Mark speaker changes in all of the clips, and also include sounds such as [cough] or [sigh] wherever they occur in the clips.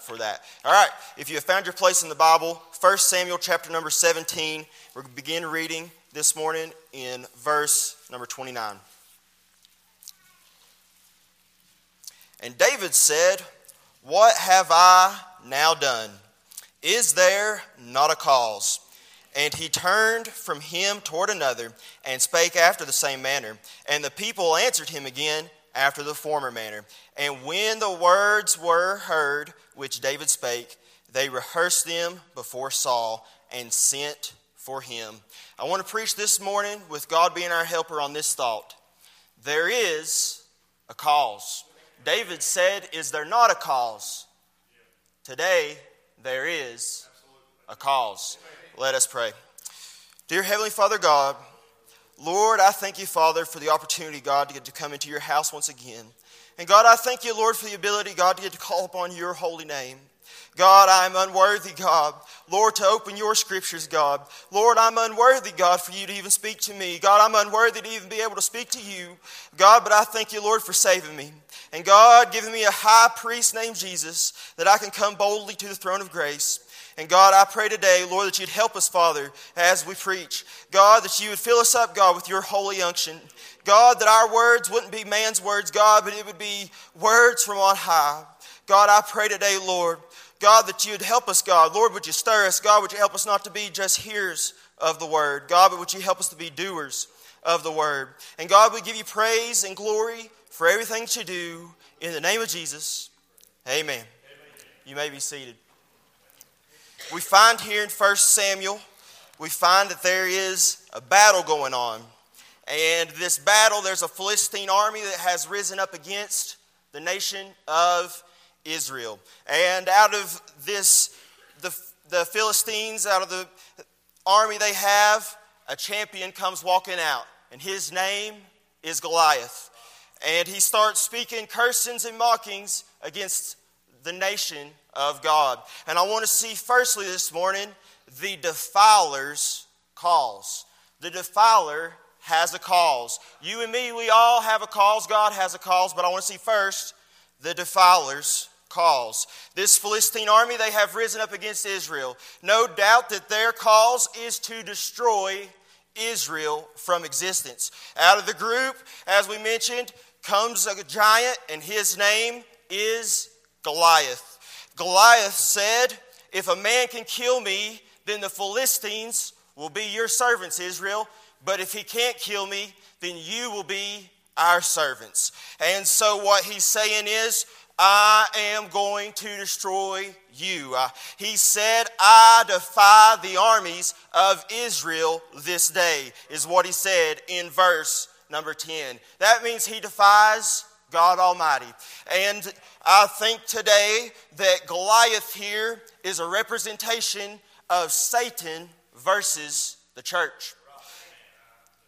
Speaker 1: for that. All right, if you have found your place in the Bible, 1 Samuel chapter number 17, we're going to begin reading this morning in verse number 29. And David said, What have I now done? Is there not a cause? And he turned from him toward another and spake after the same manner. And the people answered him again after the former manner. And when the words were heard which David spake, they rehearsed them before Saul and sent for him. I want to preach this morning with God being our helper on this thought. There is a cause. David said, Is there not a cause? Today, there is a cause. Let us pray. Dear Heavenly Father God, Lord, I thank you, Father, for the opportunity, God, to get to come into your house once again. And God, I thank you, Lord, for the ability, God, to get to call upon your holy name. God, I'm unworthy, God. Lord, to open your scriptures, God. Lord, I'm unworthy, God, for you to even speak to me. God, I'm unworthy to even be able to speak to you. God, but I thank you, Lord, for saving me. And God, giving me a high priest named Jesus that I can come boldly to the throne of grace. And God, I pray today, Lord, that you'd help us, Father, as we preach. God, that you would fill us up, God, with your holy unction. God, that our words wouldn't be man's words, God, but it would be words from on high. God, I pray today, Lord, God, that you'd help us, God. Lord, would you stir us? God, would you help us not to be just hearers of the word? God, but would you help us to be doers of the word? And God, we give you praise and glory for everything that you do. In the name of Jesus, amen. amen. You may be seated we find here in 1 Samuel, we find that there is a battle going on. And this battle, there's a Philistine army that has risen up against the nation of Israel. And out of this, the, the Philistines, out of the army they have, a champion comes walking out. And his name is Goliath. And he starts speaking cursings and mockings against the nation of God. And I want to see, firstly, this morning, the defiler's cause. The defiler has a cause. You and me, we all have a cause. God has a cause. But I want to see first the defiler's cause. This Philistine army, they have risen up against Israel. No doubt that their cause is to destroy Israel from existence. Out of the group, as we mentioned, comes a giant, and his name is Goliath. Goliath said, If a man can kill me, then the Philistines will be your servants, Israel. But if he can't kill me, then you will be our servants. And so what he's saying is, I am going to destroy you. Uh, he said, I defy the armies of Israel this day, is what he said in verse number 10. That means he defies God Almighty. And I think today that Goliath here is a representation of Satan versus the church.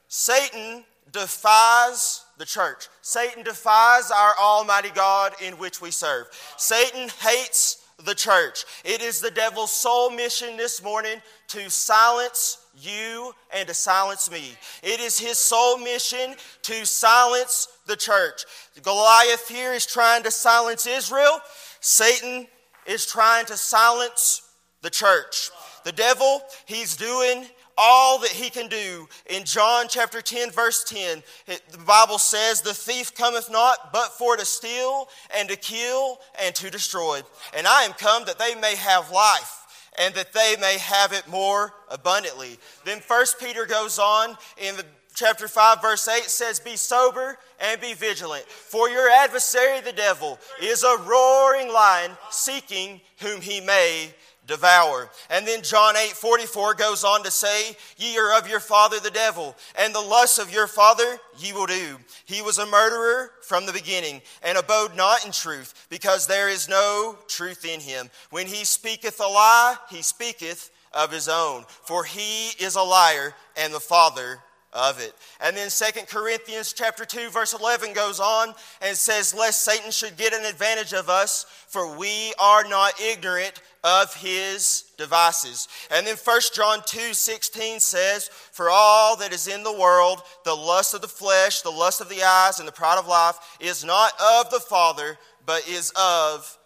Speaker 1: Satan defies the church. Satan defies our Almighty God in which we serve. Satan hates the church. It is the devil's sole mission this morning to silence you and to silence me. It is his sole mission to silence the church. Goliath here is trying to silence Israel. Satan is trying to silence the church. The devil, he's doing all that he can do. In John chapter 10, verse 10, it, the Bible says, The thief cometh not but for to steal and to kill and to destroy. And I am come that they may have life and that they may have it more abundantly. Then First Peter goes on in the chapter 5 verse 8 says be sober and be vigilant for your adversary the devil is a roaring lion seeking whom he may devour. And then John 8 44 goes on to say, Ye are of your father the devil, and the lusts of your father ye will do. He was a murderer from the beginning, and abode not in truth, because there is no truth in him. When he speaketh a lie, he speaketh of his own, for he is a liar and the father of it. And then Second Corinthians chapter 2 verse 11 goes on and says lest Satan should get an advantage of us for we are not ignorant of his devices. And then First John 2 16 says, For all that is in the world, the lust of the flesh, the lust of the eyes, and the pride of life, is not of the Father, but is of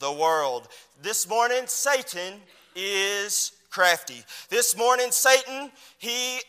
Speaker 1: the world. This morning, Satan is crafty. This morning, Satan, he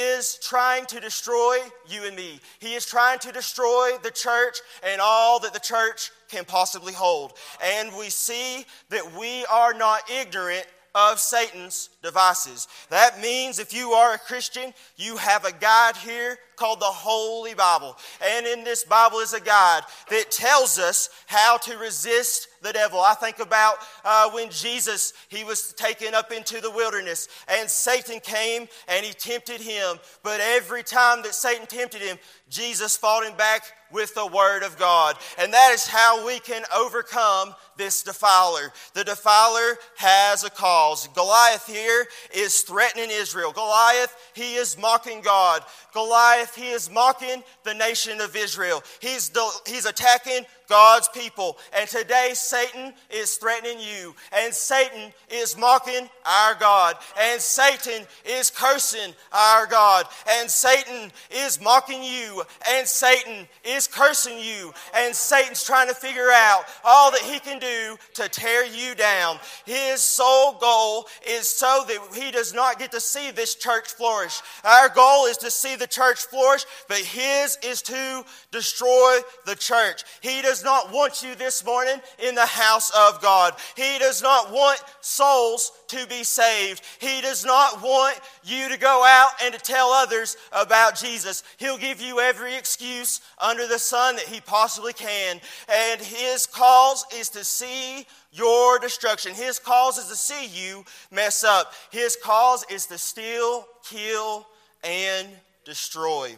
Speaker 1: is trying to destroy you and me. He is trying to destroy the church and all that the church can possibly hold. And we see that we are not ignorant of Satan's devices. That means if you are a Christian, you have a guide here called the Holy Bible. And in this Bible is a guide that tells us how to resist the devil. I think about uh, when Jesus, he was taken up into the wilderness and Satan came and he tempted him. But every time that Satan tempted him, Jesus fought him back with the Word of God. And that is how we can overcome this defiler. The defiler has a cause. Goliath here is threatening Israel. Goliath, he is mocking God. Goliath, he is mocking the nation of Israel. He's, he's attacking God's people. And today, Satan is threatening you. And Satan is mocking our God. And Satan is cursing our God. And Satan is mocking you. And Satan is cursing you. And Satan's trying to figure out all that he can do to tear you down. His sole goal is so that he does not get to see this church flourish. Our goal is to see the church flourish, but his is to destroy the church. He does not want you this morning in the house of God. He does not want souls to be saved. He does not want you to go out and to tell others about Jesus. He'll give you every excuse under the sun that he possibly can. And his cause is to see your destruction. His cause is to see you mess up. His cause is to steal, kill, and destroy.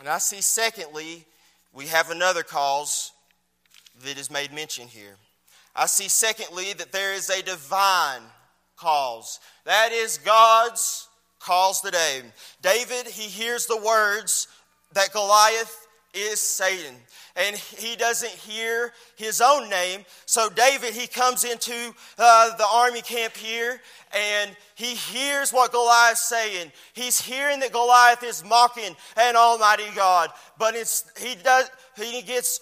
Speaker 1: And I see, secondly, we have another cause that is made mention here. I see, secondly, that there is a divine cause. That is God's cause today. David, he hears the words that Goliath is Satan. And he doesn't hear his own name. So David, he comes into uh, the army camp here and he hears what Goliath's saying. He's hearing that Goliath is mocking an almighty God. But it's, he, does, he gets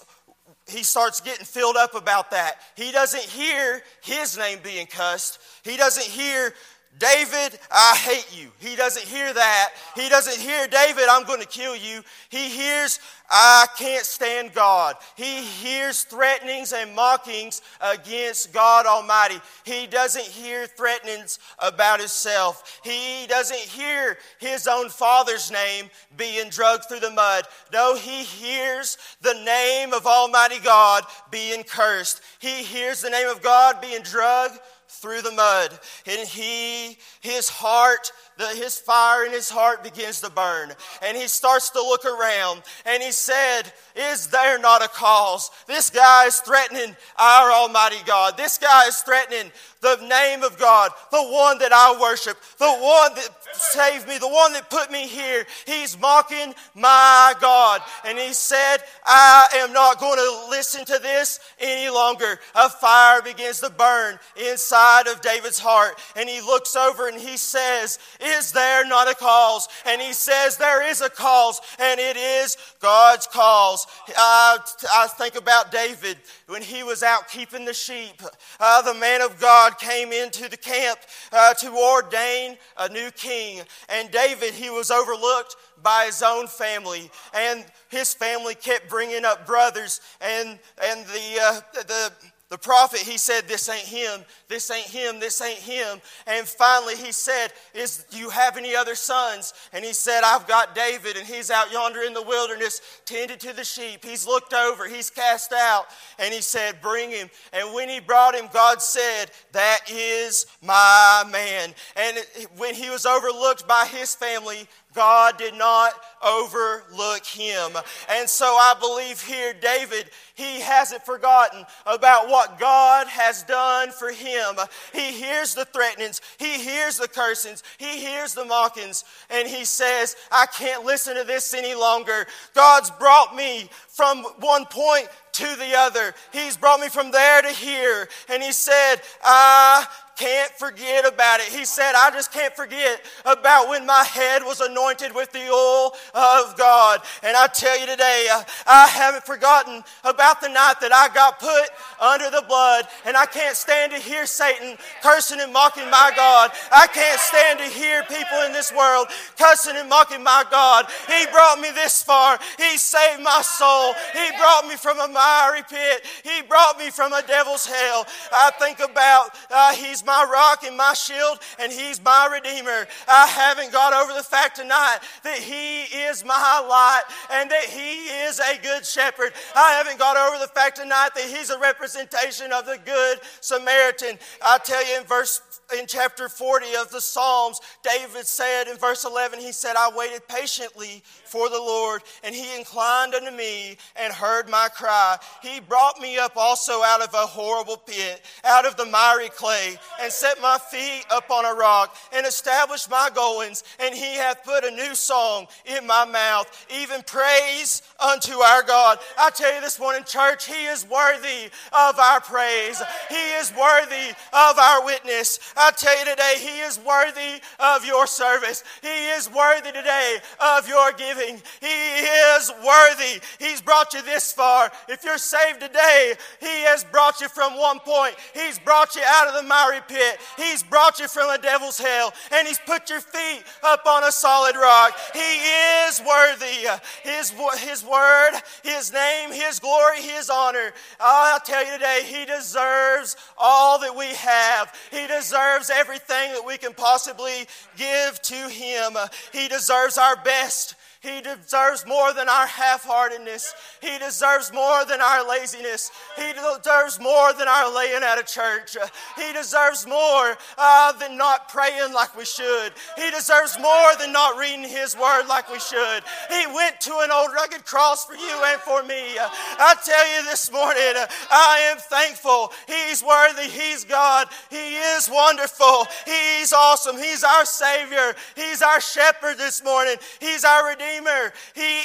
Speaker 1: he starts getting filled up about that. He doesn't hear his name being cussed. He doesn't hear David, I hate you. He doesn't hear that. He doesn't hear, David, I'm going to kill you. He hears, I can't stand God. He hears threatenings and mockings against God Almighty. He doesn't hear threatenings about himself. He doesn't hear his own father's name being dragged through the mud. No, he hears the name of Almighty God being cursed. He hears the name of God being dragged through the mud. And he, his heart, the, his fire in his heart begins to burn. And he starts to look around and he said, Is there not a cause? This guy is threatening our Almighty God. This guy is threatening the name of God, the one that I worship, the one that saved me, the one that put me here. He's mocking my God. And he said, I am not going to listen to this any longer. A fire begins to burn inside of David's heart. And he looks over and he says, Is there not a cause? And he says, There is a cause, and it is God's cause. Uh, I think about David when he was out keeping the sheep. Uh, the man of God came into the camp uh, to ordain a new king. And David, he was overlooked by his own family. And his family kept bringing up brothers. And, and the, uh, the, the prophet, he said, This ain't him, this ain't him, this ain't him. And finally he said, Is you have any other sons? And he said, I've got David, and he's out yonder in the wilderness, tended to the sheep. He's looked over, he's cast out, and he said, Bring him. And when he brought him, God said, That is my man. And when he was overlooked by his family, God did not overlook him. And so I believe here, David, he hasn't forgotten about what God has done for him. He hears the threatenings, he hears the cursings, he hears the mockings, and he says, I can't listen to this any longer. God's brought me from one point to the other. He's brought me from there to here. And he said, I can't forget about it. He said, I just can't forget about when my head was anointed with the oil of God. And I tell you today, uh, I haven't forgotten about the night that I got put under the blood. And I can't stand to hear Satan cursing and mocking my God. I can't stand to hear people in this world cussing and mocking my God. He brought me this far. He saved my soul. He brought me from a miry pit. He brought me from a devil's hell. I think about uh, He's my rock and my shield, and He's my Redeemer. I haven't got over the fact tonight that He is my light and that He is a good shepherd. I haven't got over the fact tonight that He's a representation of the good Samaritan. I tell you in verse in chapter 40 of the Psalms, David said in verse 11, he said, I waited patiently for the Lord, and he inclined unto me and heard my cry. He brought me up also out of a horrible pit, out of the miry clay, and set my feet upon a rock, and established my goings, and he hath put a new song in my mouth, even praise unto our God. I tell you this morning, church, he is worthy of our praise. He is worthy of our witness. I tell you today, he is worthy of your service. He is worthy today of your giving. He is worthy. He's brought you this far. If you're saved today, He has brought you from one point. He's brought you out of the miry pit. He's brought you from a devil's hell, and He's put your feet up on a solid rock. He is worthy. His, his word, His name, His glory, His honor. Oh, I'll tell you today, He deserves all that we have. He deserves everything that we can possibly give to Him. He deserves our best. He deserves more than our half heartedness. He deserves more than our laziness. He deserves more than our laying out of church. He deserves more uh, than not praying like we should. He deserves more than not reading His Word like we should. He went to an old rugged cross for you and for me. I tell you this morning, I am thankful. He's worthy. He's God. He is wonderful. He's awesome. He's our Savior. He's our shepherd this morning. He's our Redeemer. Redeemer. He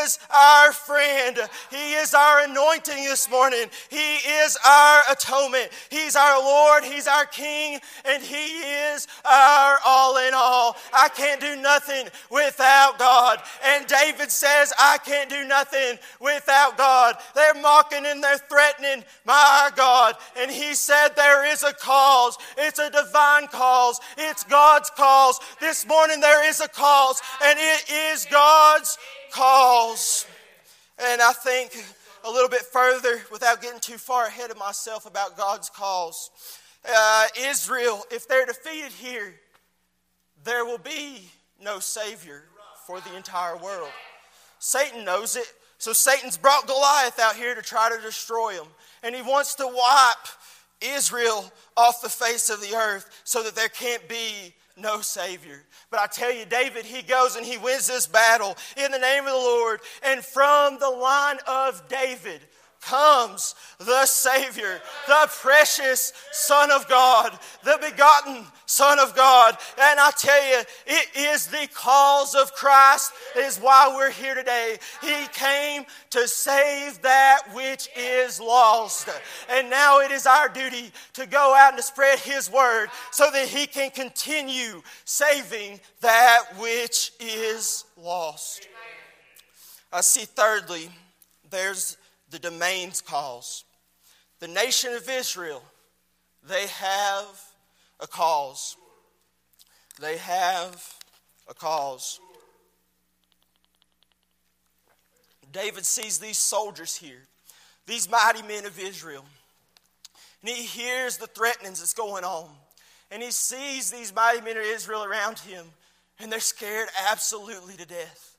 Speaker 1: is our friend. He is our anointing this morning. He is our atonement. He's our Lord. He's our King. And He is our all in all. I can't do nothing without God. And David says, I can't do nothing without God. They're mocking and they're threatening my God. And He said, There is a cause. It's a divine cause. It's God's cause. This morning there is a cause, and it is God. God's cause. And I think a little bit further, without getting too far ahead of myself about God's cause. Uh, Israel, if they're defeated here, there will be no Savior for the entire world. Satan knows it. So Satan's brought Goliath out here to try to destroy him. And he wants to wipe Israel off the face of the earth so that there can't be no Savior. But I tell you, David, he goes and he wins this battle in the name of the Lord. And from the line of David, comes the Savior, the precious Son of God, the begotten Son of God. And I tell you, it is the cause of Christ is why we're here today. He came to save that which is lost. And now it is our duty to go out and to spread His word so that He can continue saving that which is lost. I see, thirdly, there's the domains cause. The nation of Israel, they have a cause. They have a cause. David sees these soldiers here, these mighty men of Israel, and he hears the threatenings that's going on. And he sees these mighty men of Israel around him, and they're scared absolutely to death.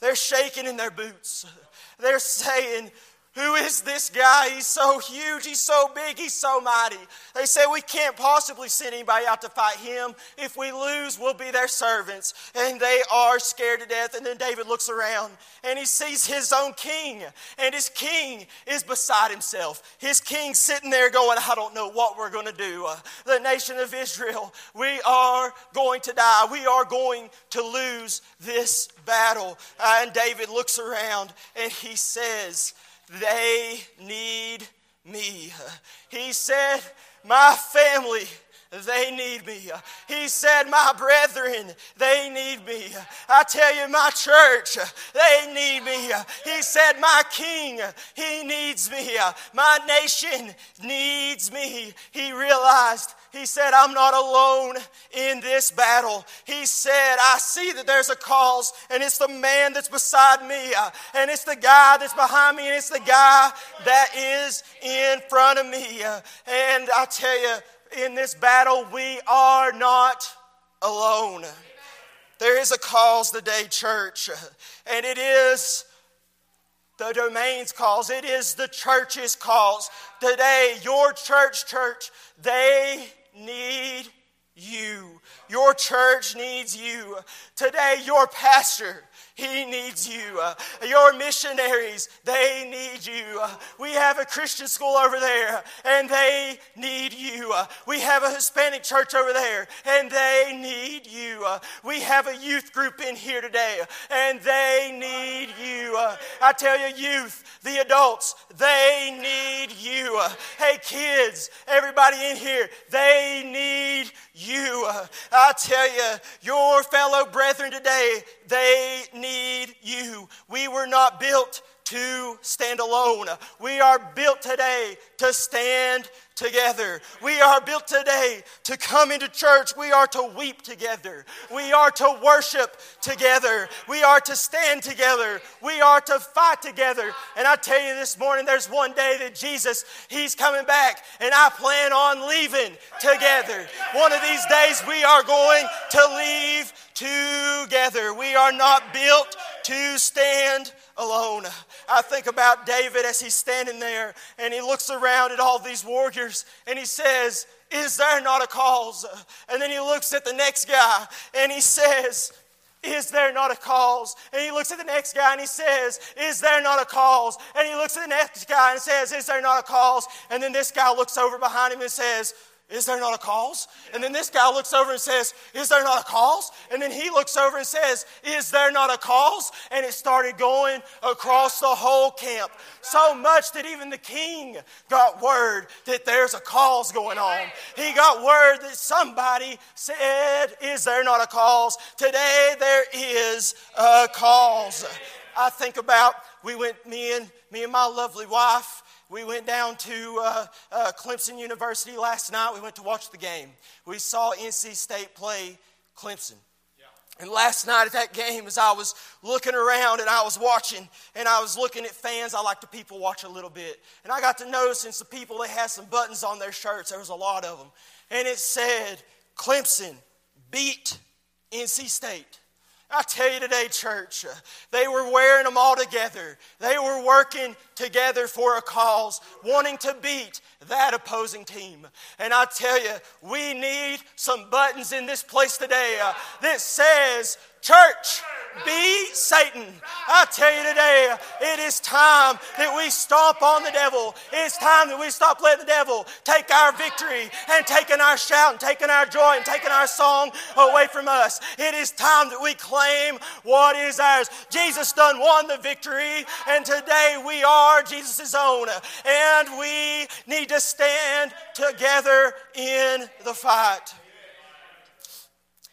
Speaker 1: They're shaking in their boots. [laughs] They're saying, who is this guy? He's so huge, he's so big, he's so mighty. They say we can't possibly send anybody out to fight him. If we lose, we'll be their servants. And they are scared to death. And then David looks around and he sees his own king, and his king is beside himself. His king sitting there going, I don't know what we're going to do. Uh, the nation of Israel, we are going to die. We are going to lose this battle. Uh, and David looks around and he says, they need me. He said, My family they need me. He said, My brethren, they need me. I tell you, my church, they need me. He said, My king, he needs me. My nation needs me. He realized he said, I'm not alone in this battle. He said, I see that there's a cause, and it's the man that's beside me, and it's the guy that's behind me, and it's the guy that is in front of me. And I tell you, in this battle, we are not alone. There is a cause today, church, and it is the domain's cause. It is the church's cause. Today, your church, church, they need you. Your church needs you. Today, your pastor, he needs you. Uh, your missionaries, they need you. Uh, we have a Christian school over there, and they need you. Uh, we have a Hispanic church over there, and they need you. We have a youth group in here today, and they need you. I tell you, youth, the adults, they need you. Hey, kids, everybody in here, they need you. I tell you, your fellow brethren today, they need you. We were not built to stand alone. We are built today to stand together. We are built today to come into church. We are to weep together. We are to worship together. We are to stand together. We are to fight together. And I tell you this morning, there's one day that Jesus, He's coming back, and I plan on leaving together. One of these days, we are going to leave together. We are not built to stand alone. I think about David as he's standing there and he looks around at all these warriors and he says, Is there not a cause? And then he looks at the next guy and he says, is there not a cause? And he looks at the next guy and he says, Is there not a cause? And he looks at the next guy and says, Is there not a cause? And then this guy looks over behind him and says, is there not a cause? And then this guy looks over and says, Is there not a cause? And then he looks over and says, Is there not a cause? And it started going across the whole camp. So much that even the king got word that there's a cause going on. He got word that somebody said, Is there not a cause? Today there is a cause. I think about, we went, me and, me and my lovely wife, we went down to uh, uh, Clemson University last night. We went to watch the game. We saw NC State play Clemson. And last night at that game, as I was looking around and I was watching and I was looking at fans, I like to people watch a little bit. And I got to notice some people, they had some buttons on their shirts. There was a lot of them. And it said, Clemson beat NC State. I tell you today, church, they were wearing them all together. They were working together for a cause, wanting to beat that opposing team. And I tell you, we need some buttons in this place today uh, that says, Church, beat Satan. I tell you today, it is time that we stomp on the devil. It's time that we stop letting the devil take our victory and taking our shout and taking our joy and taking our song away from us. It is time that we claim what is ours. Jesus done won the victory, and today we are Jesus' own. And we need to stand together in the fight.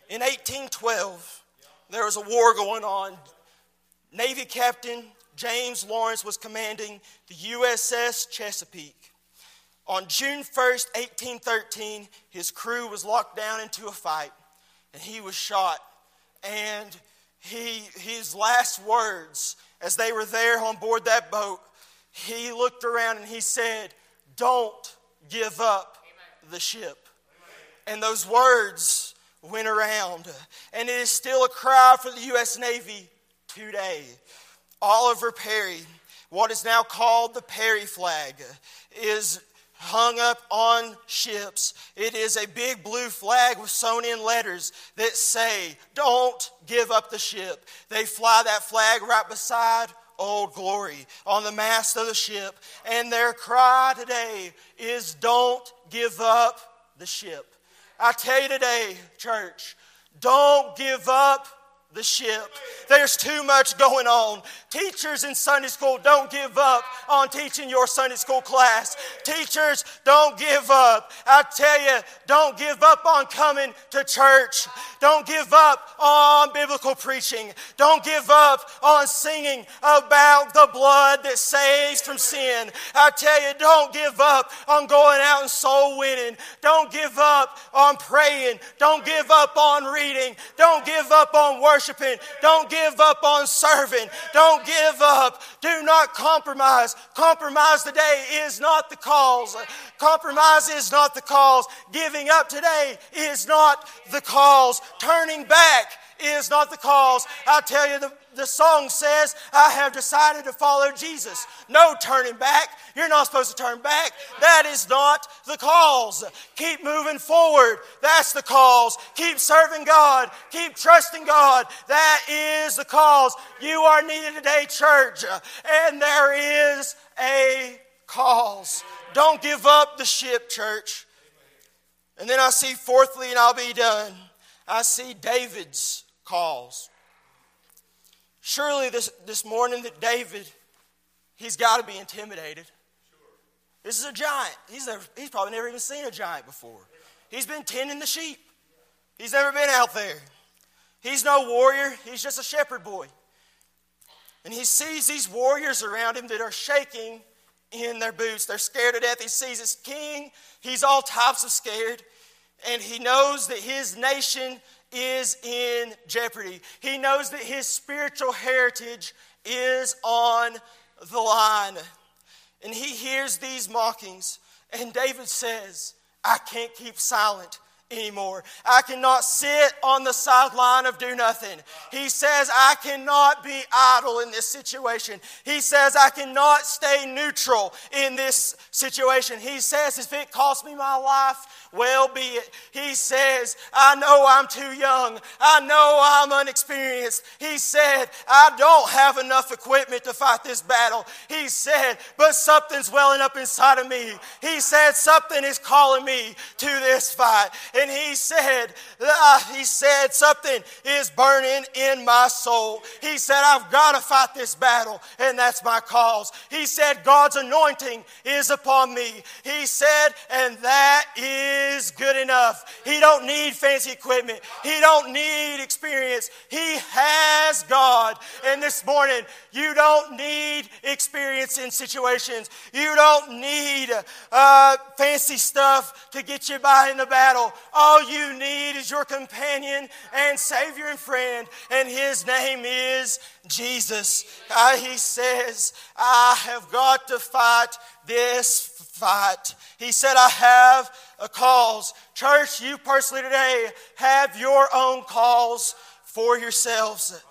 Speaker 1: In 1812, there was a war going on. Navy Captain James Lawrence was commanding the USS Chesapeake. On June 1st, 1813, his crew was locked down into a fight and he was shot. And he, his last words as they were there on board that boat, he looked around and he said, Don't give up the ship. And those words went around. And it is still a cry for the U.S. Navy today. Oliver Perry, what is now called the Perry flag, is hung up on ships. It is a big blue flag with sewn in letters that say, Don't give up the ship. They fly that flag right beside Old Glory on the mast of the ship. And their cry today is, Don't give up the ship. I tell you today, church, don't give up the ship. There's too much going on. Teachers in Sunday school, don't give up on teaching your Sunday school class. Teachers, don't give up. I tell you, don't give up on coming to church. Don't give up on biblical preaching. Don't give up on singing about the blood that saves from sin. I tell you, don't give up on going out and soul winning. Don't give up on praying. Don't give up on reading. Don't give up on worshiping. Don't give up on serving. Don't give up. Do not compromise. Compromise today is not the cause. Compromise is not the cause. Giving up today is not the cause. Turning back is not the cause. I tell you, the, the song says, I have decided to follow Jesus. No turning back. You're not supposed to turn back. That is not the cause. Keep moving forward. That's the cause. Keep serving God. Keep trusting God. That is the cause. You are needed today, church. And there is a cause. Don't give up the ship, church. And then I see, fourthly, and I'll be done, I see David's calls. Surely this, this morning that David, he's got to be intimidated. This is a giant. He's, never, he's probably never even seen a giant before. He's been tending the sheep. He's never been out there. He's no warrior. He's just a shepherd boy. And he sees these warriors around him that are shaking in their boots. They're scared to death. He sees his king. He's all types of scared. And he knows that his nation is in jeopardy. He knows that his spiritual heritage is on the line. And he hears these mockings. And David says, I can't keep silent anymore. I cannot sit on the sideline of do nothing. He says, I cannot be idle in this situation. He says, I cannot stay neutral in this situation. He says, if it costs me my life, well be it. He says, I know I'm too young. I know I'm unexperienced. He said, I don't have enough equipment to fight this battle. He said, but something's welling up inside of me. He said, something is calling me to this fight. And he said, uh, he said, something is burning in my soul. He said, I've got to fight this battle, and that's my cause. He said, God's anointing is upon me. He said, and that is good enough. He don't need fancy equipment. He don't need experience. He has God. And this morning, you don't need experience in situations. You don't need uh, fancy stuff to get you by in the battle. All you need is your companion and Savior and friend, and His name is Jesus. Uh, he says, I have got to fight this fight. He said, I have a cause. Church, you personally today have your own cause for yourselves.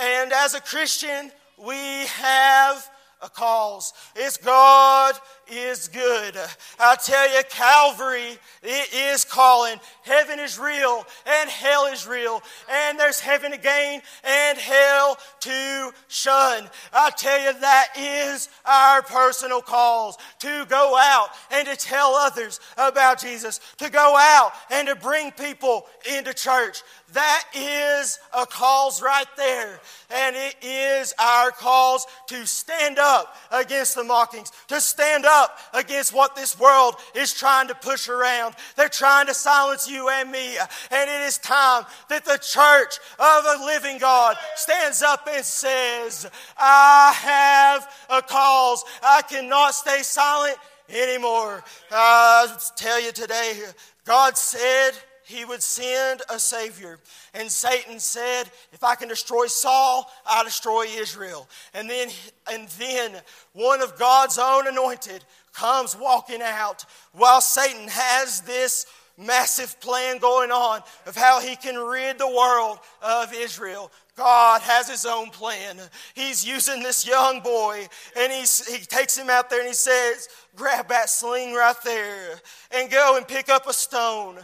Speaker 1: And as a Christian, we have a cause. It's God is good. I tell you, Calvary, it is calling. Heaven is real and hell is real. And there's heaven to gain and hell to shun. I tell you, that is our personal cause to go out and to tell others about Jesus, to go out and to bring people into church. That is a cause right there. And it is our cause to stand up against the mockings, to stand up against what this world is trying to push around. They're trying to silence you and me. And it is time that the church of a living God stands up and says, I have a cause. I cannot stay silent anymore. I tell you today, God said, he would send a Savior. And Satan said, If I can destroy Saul, I'll destroy Israel. And then, and then one of God's own anointed comes walking out while Satan has this massive plan going on of how he can rid the world of Israel. God has his own plan. He's using this young boy and he's, he takes him out there and he says, Grab that sling right there and go and pick up a stone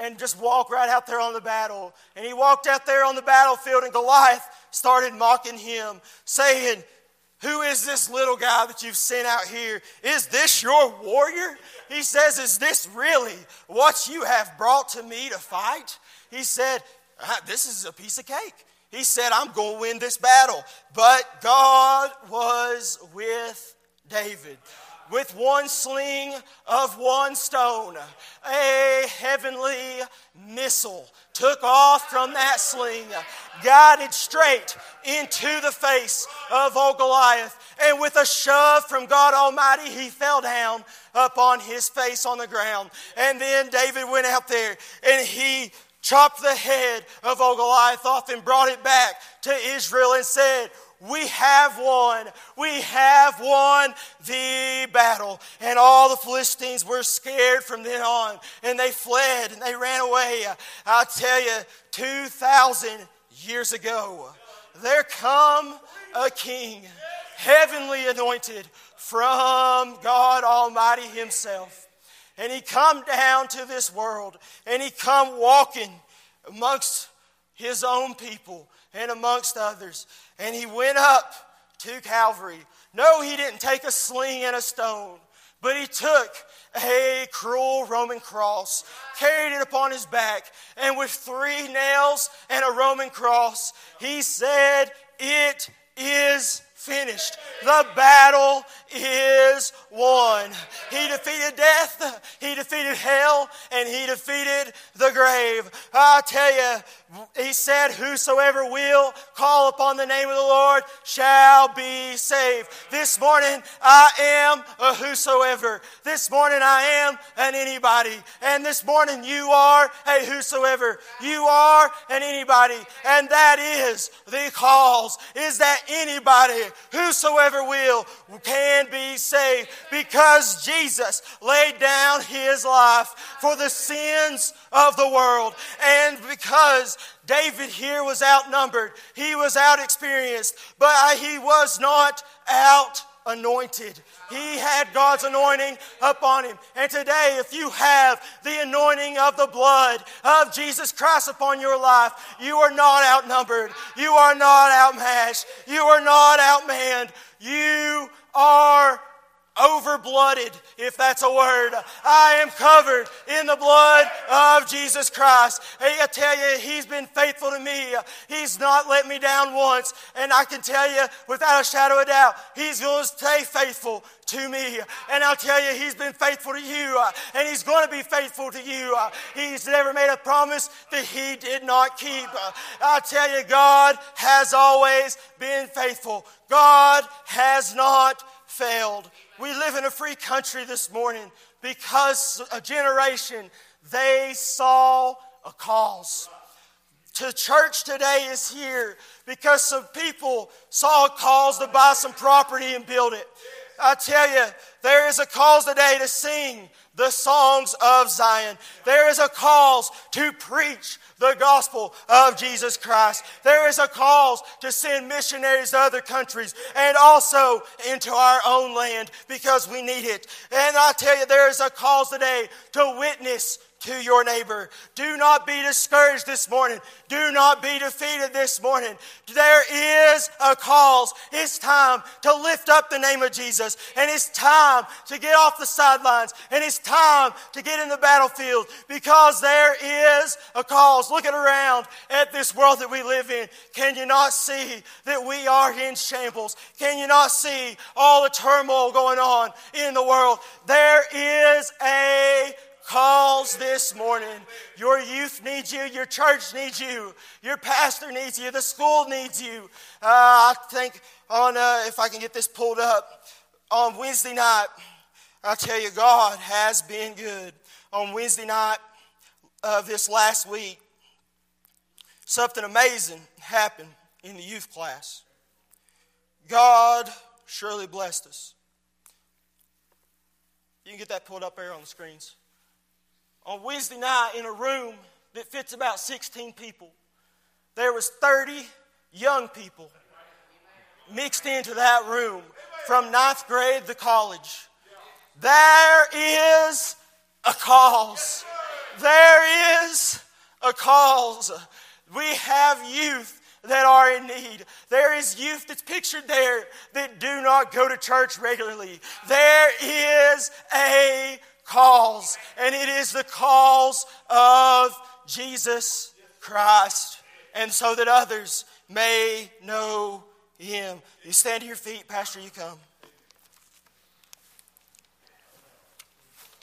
Speaker 1: and just walk right out there on the battle. And he walked out there on the battlefield, and Goliath started mocking him, saying, Who is this little guy that you've sent out here? Is this your warrior? He says, Is this really what you have brought to me to fight? He said, uh, This is a piece of cake. He said, I'm going to win this battle. But God was with David with one sling of one stone. A heavenly missile took off from that sling, guided straight into the face of old Goliath. And with a shove from God Almighty, he fell down upon his face on the ground. And then David went out there and he chopped the head of old Goliath off and brought it back to Israel and said, we have won. We have won the battle. And all the Philistines were scared from then on. And they fled and they ran away. I'll tell you, 2,000 years ago, there come a king, heavenly anointed from God Almighty Himself. And he come down to this world and he come walking amongst his own people and amongst others. And he went up to Calvary. No, he didn't take a sling and a stone, but he took a cruel Roman cross, carried it upon his back, and with three nails and a Roman cross, he said, It is finished. The battle is won. He defeated death, he defeated hell, and he defeated the grave. I tell you, he said, Whosoever will call upon the name of the Lord shall be saved. This morning, I am a whosoever. This morning, I am an anybody. And this morning, you are a whosoever. You are an anybody. And that is the cause, is that anybody, whosoever will, can be saved because Jesus laid down his life for the sins of the world. And because David here was outnumbered, he was out experienced, but he was not out anointed. He had God's anointing upon him. And today, if you have the anointing of the blood of Jesus Christ upon your life, you are not outnumbered. You are not outmatched. You are not outmanned. You are overblooded, if that's a word. I am covered in the blood of Jesus Christ. Hey, I tell you, He's been faithful to me. He's not let me down once. And I can tell you, without a shadow of doubt, He's going to stay faithful to me. And I'll tell you, He's been faithful to you, and He's going to be faithful to you. He's never made a promise that He did not keep. I'll tell you, God has always been faithful. God has not failed. We live in a free country this morning because a generation, they saw a cause. To church today is here because some people saw a cause to buy some property and build it. I tell you, there is a cause today to sing the songs of Zion. There is a cause to preach the gospel of Jesus Christ. There is a cause to send missionaries to other countries and also into our own land because we need it. And I tell you, there is a cause today to witness to your neighbor. Do not be discouraged this morning. Do not be defeated this morning. There is a cause. It's time to lift up the name of Jesus. And it's time to get off the sidelines. And it's time to get in the battlefield because there is a cause. Looking around at this world that we live in, can you not see that we are in shambles? Can you not see all the turmoil going on in the world? There is a calls this morning. Your youth needs you, your church needs you, your pastor needs you, the school needs you. Uh, I think on uh, if I can get this pulled up on Wednesday night, I tell you, God has been good. On Wednesday night of this last week, something amazing happened in the youth class. God surely blessed us. You can get that pulled up there on the screens on Wednesday night in a room that fits about 16 people. There was 30 young people mixed into that room from ninth grade to college. There is a cause. There is a cause. We have youth that are in need. There is youth that's pictured there that do not go to church regularly. There is a cause, and it is the cause of Jesus Christ. And so that others may know him. You stand to your feet, Pastor, you come.